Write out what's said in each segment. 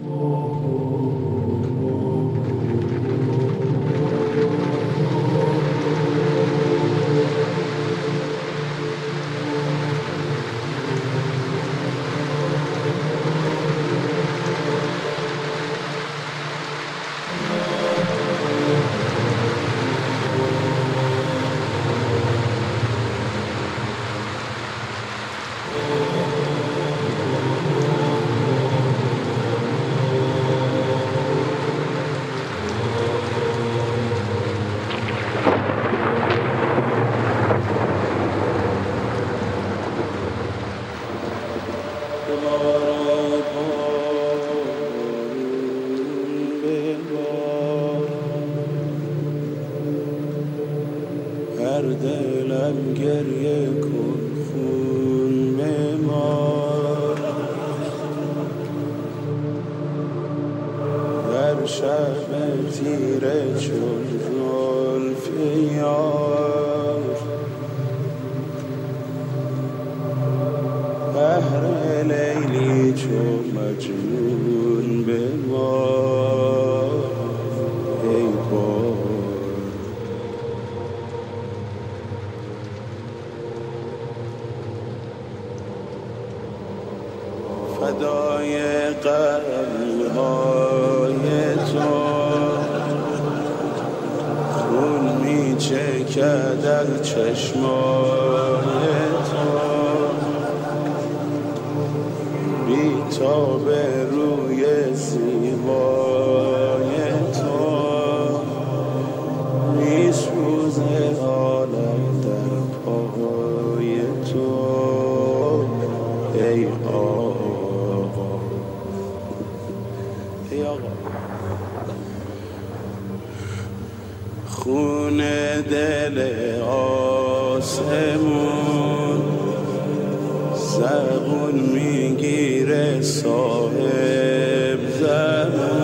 Oh. هر دلم گریه کن خون بمار. در شب تیره چون فدای قلبهای تو. خون می چکد از چشمای تو. بی تا به روی زیبای تو. می سوزه عالم در پای تو. ای خون دل آسمون. زبون می‌گیره صاحب زبون.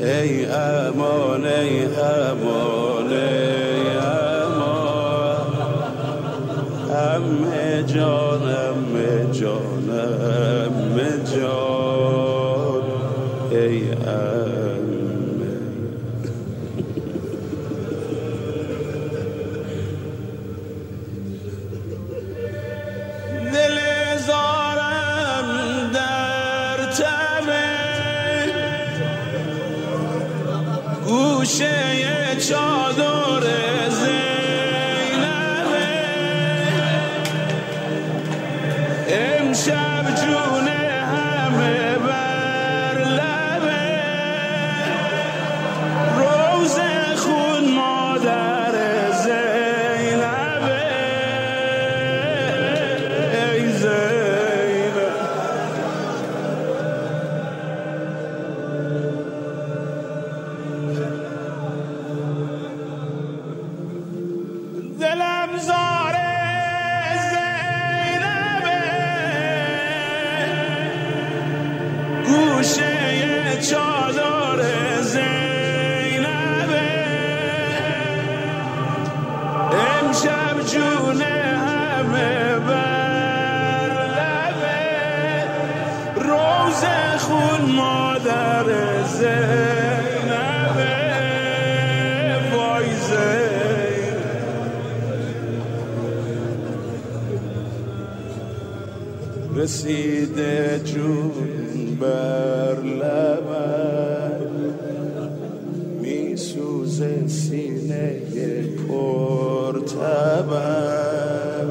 ای امان ای امان ای امان. همه جان همه جان تمه. گوشه چادر زینبه. امشب جون همه بر لبه روز خون مادر زینبه. وای زینب رسیده جون بر لبم میسوزه سینه پر تبم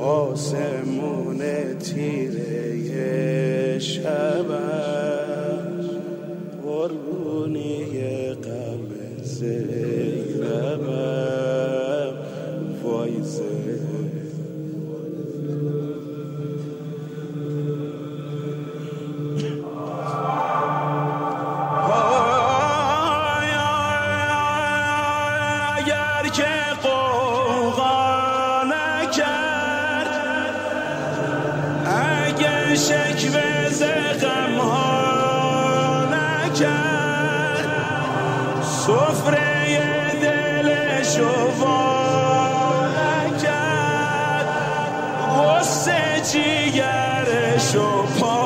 آسمون تیره شبم قربونی غم زینبم وای شکوه ز غمها نکرد. سفره دلشو وا نکرد. غصه جیگرش و پا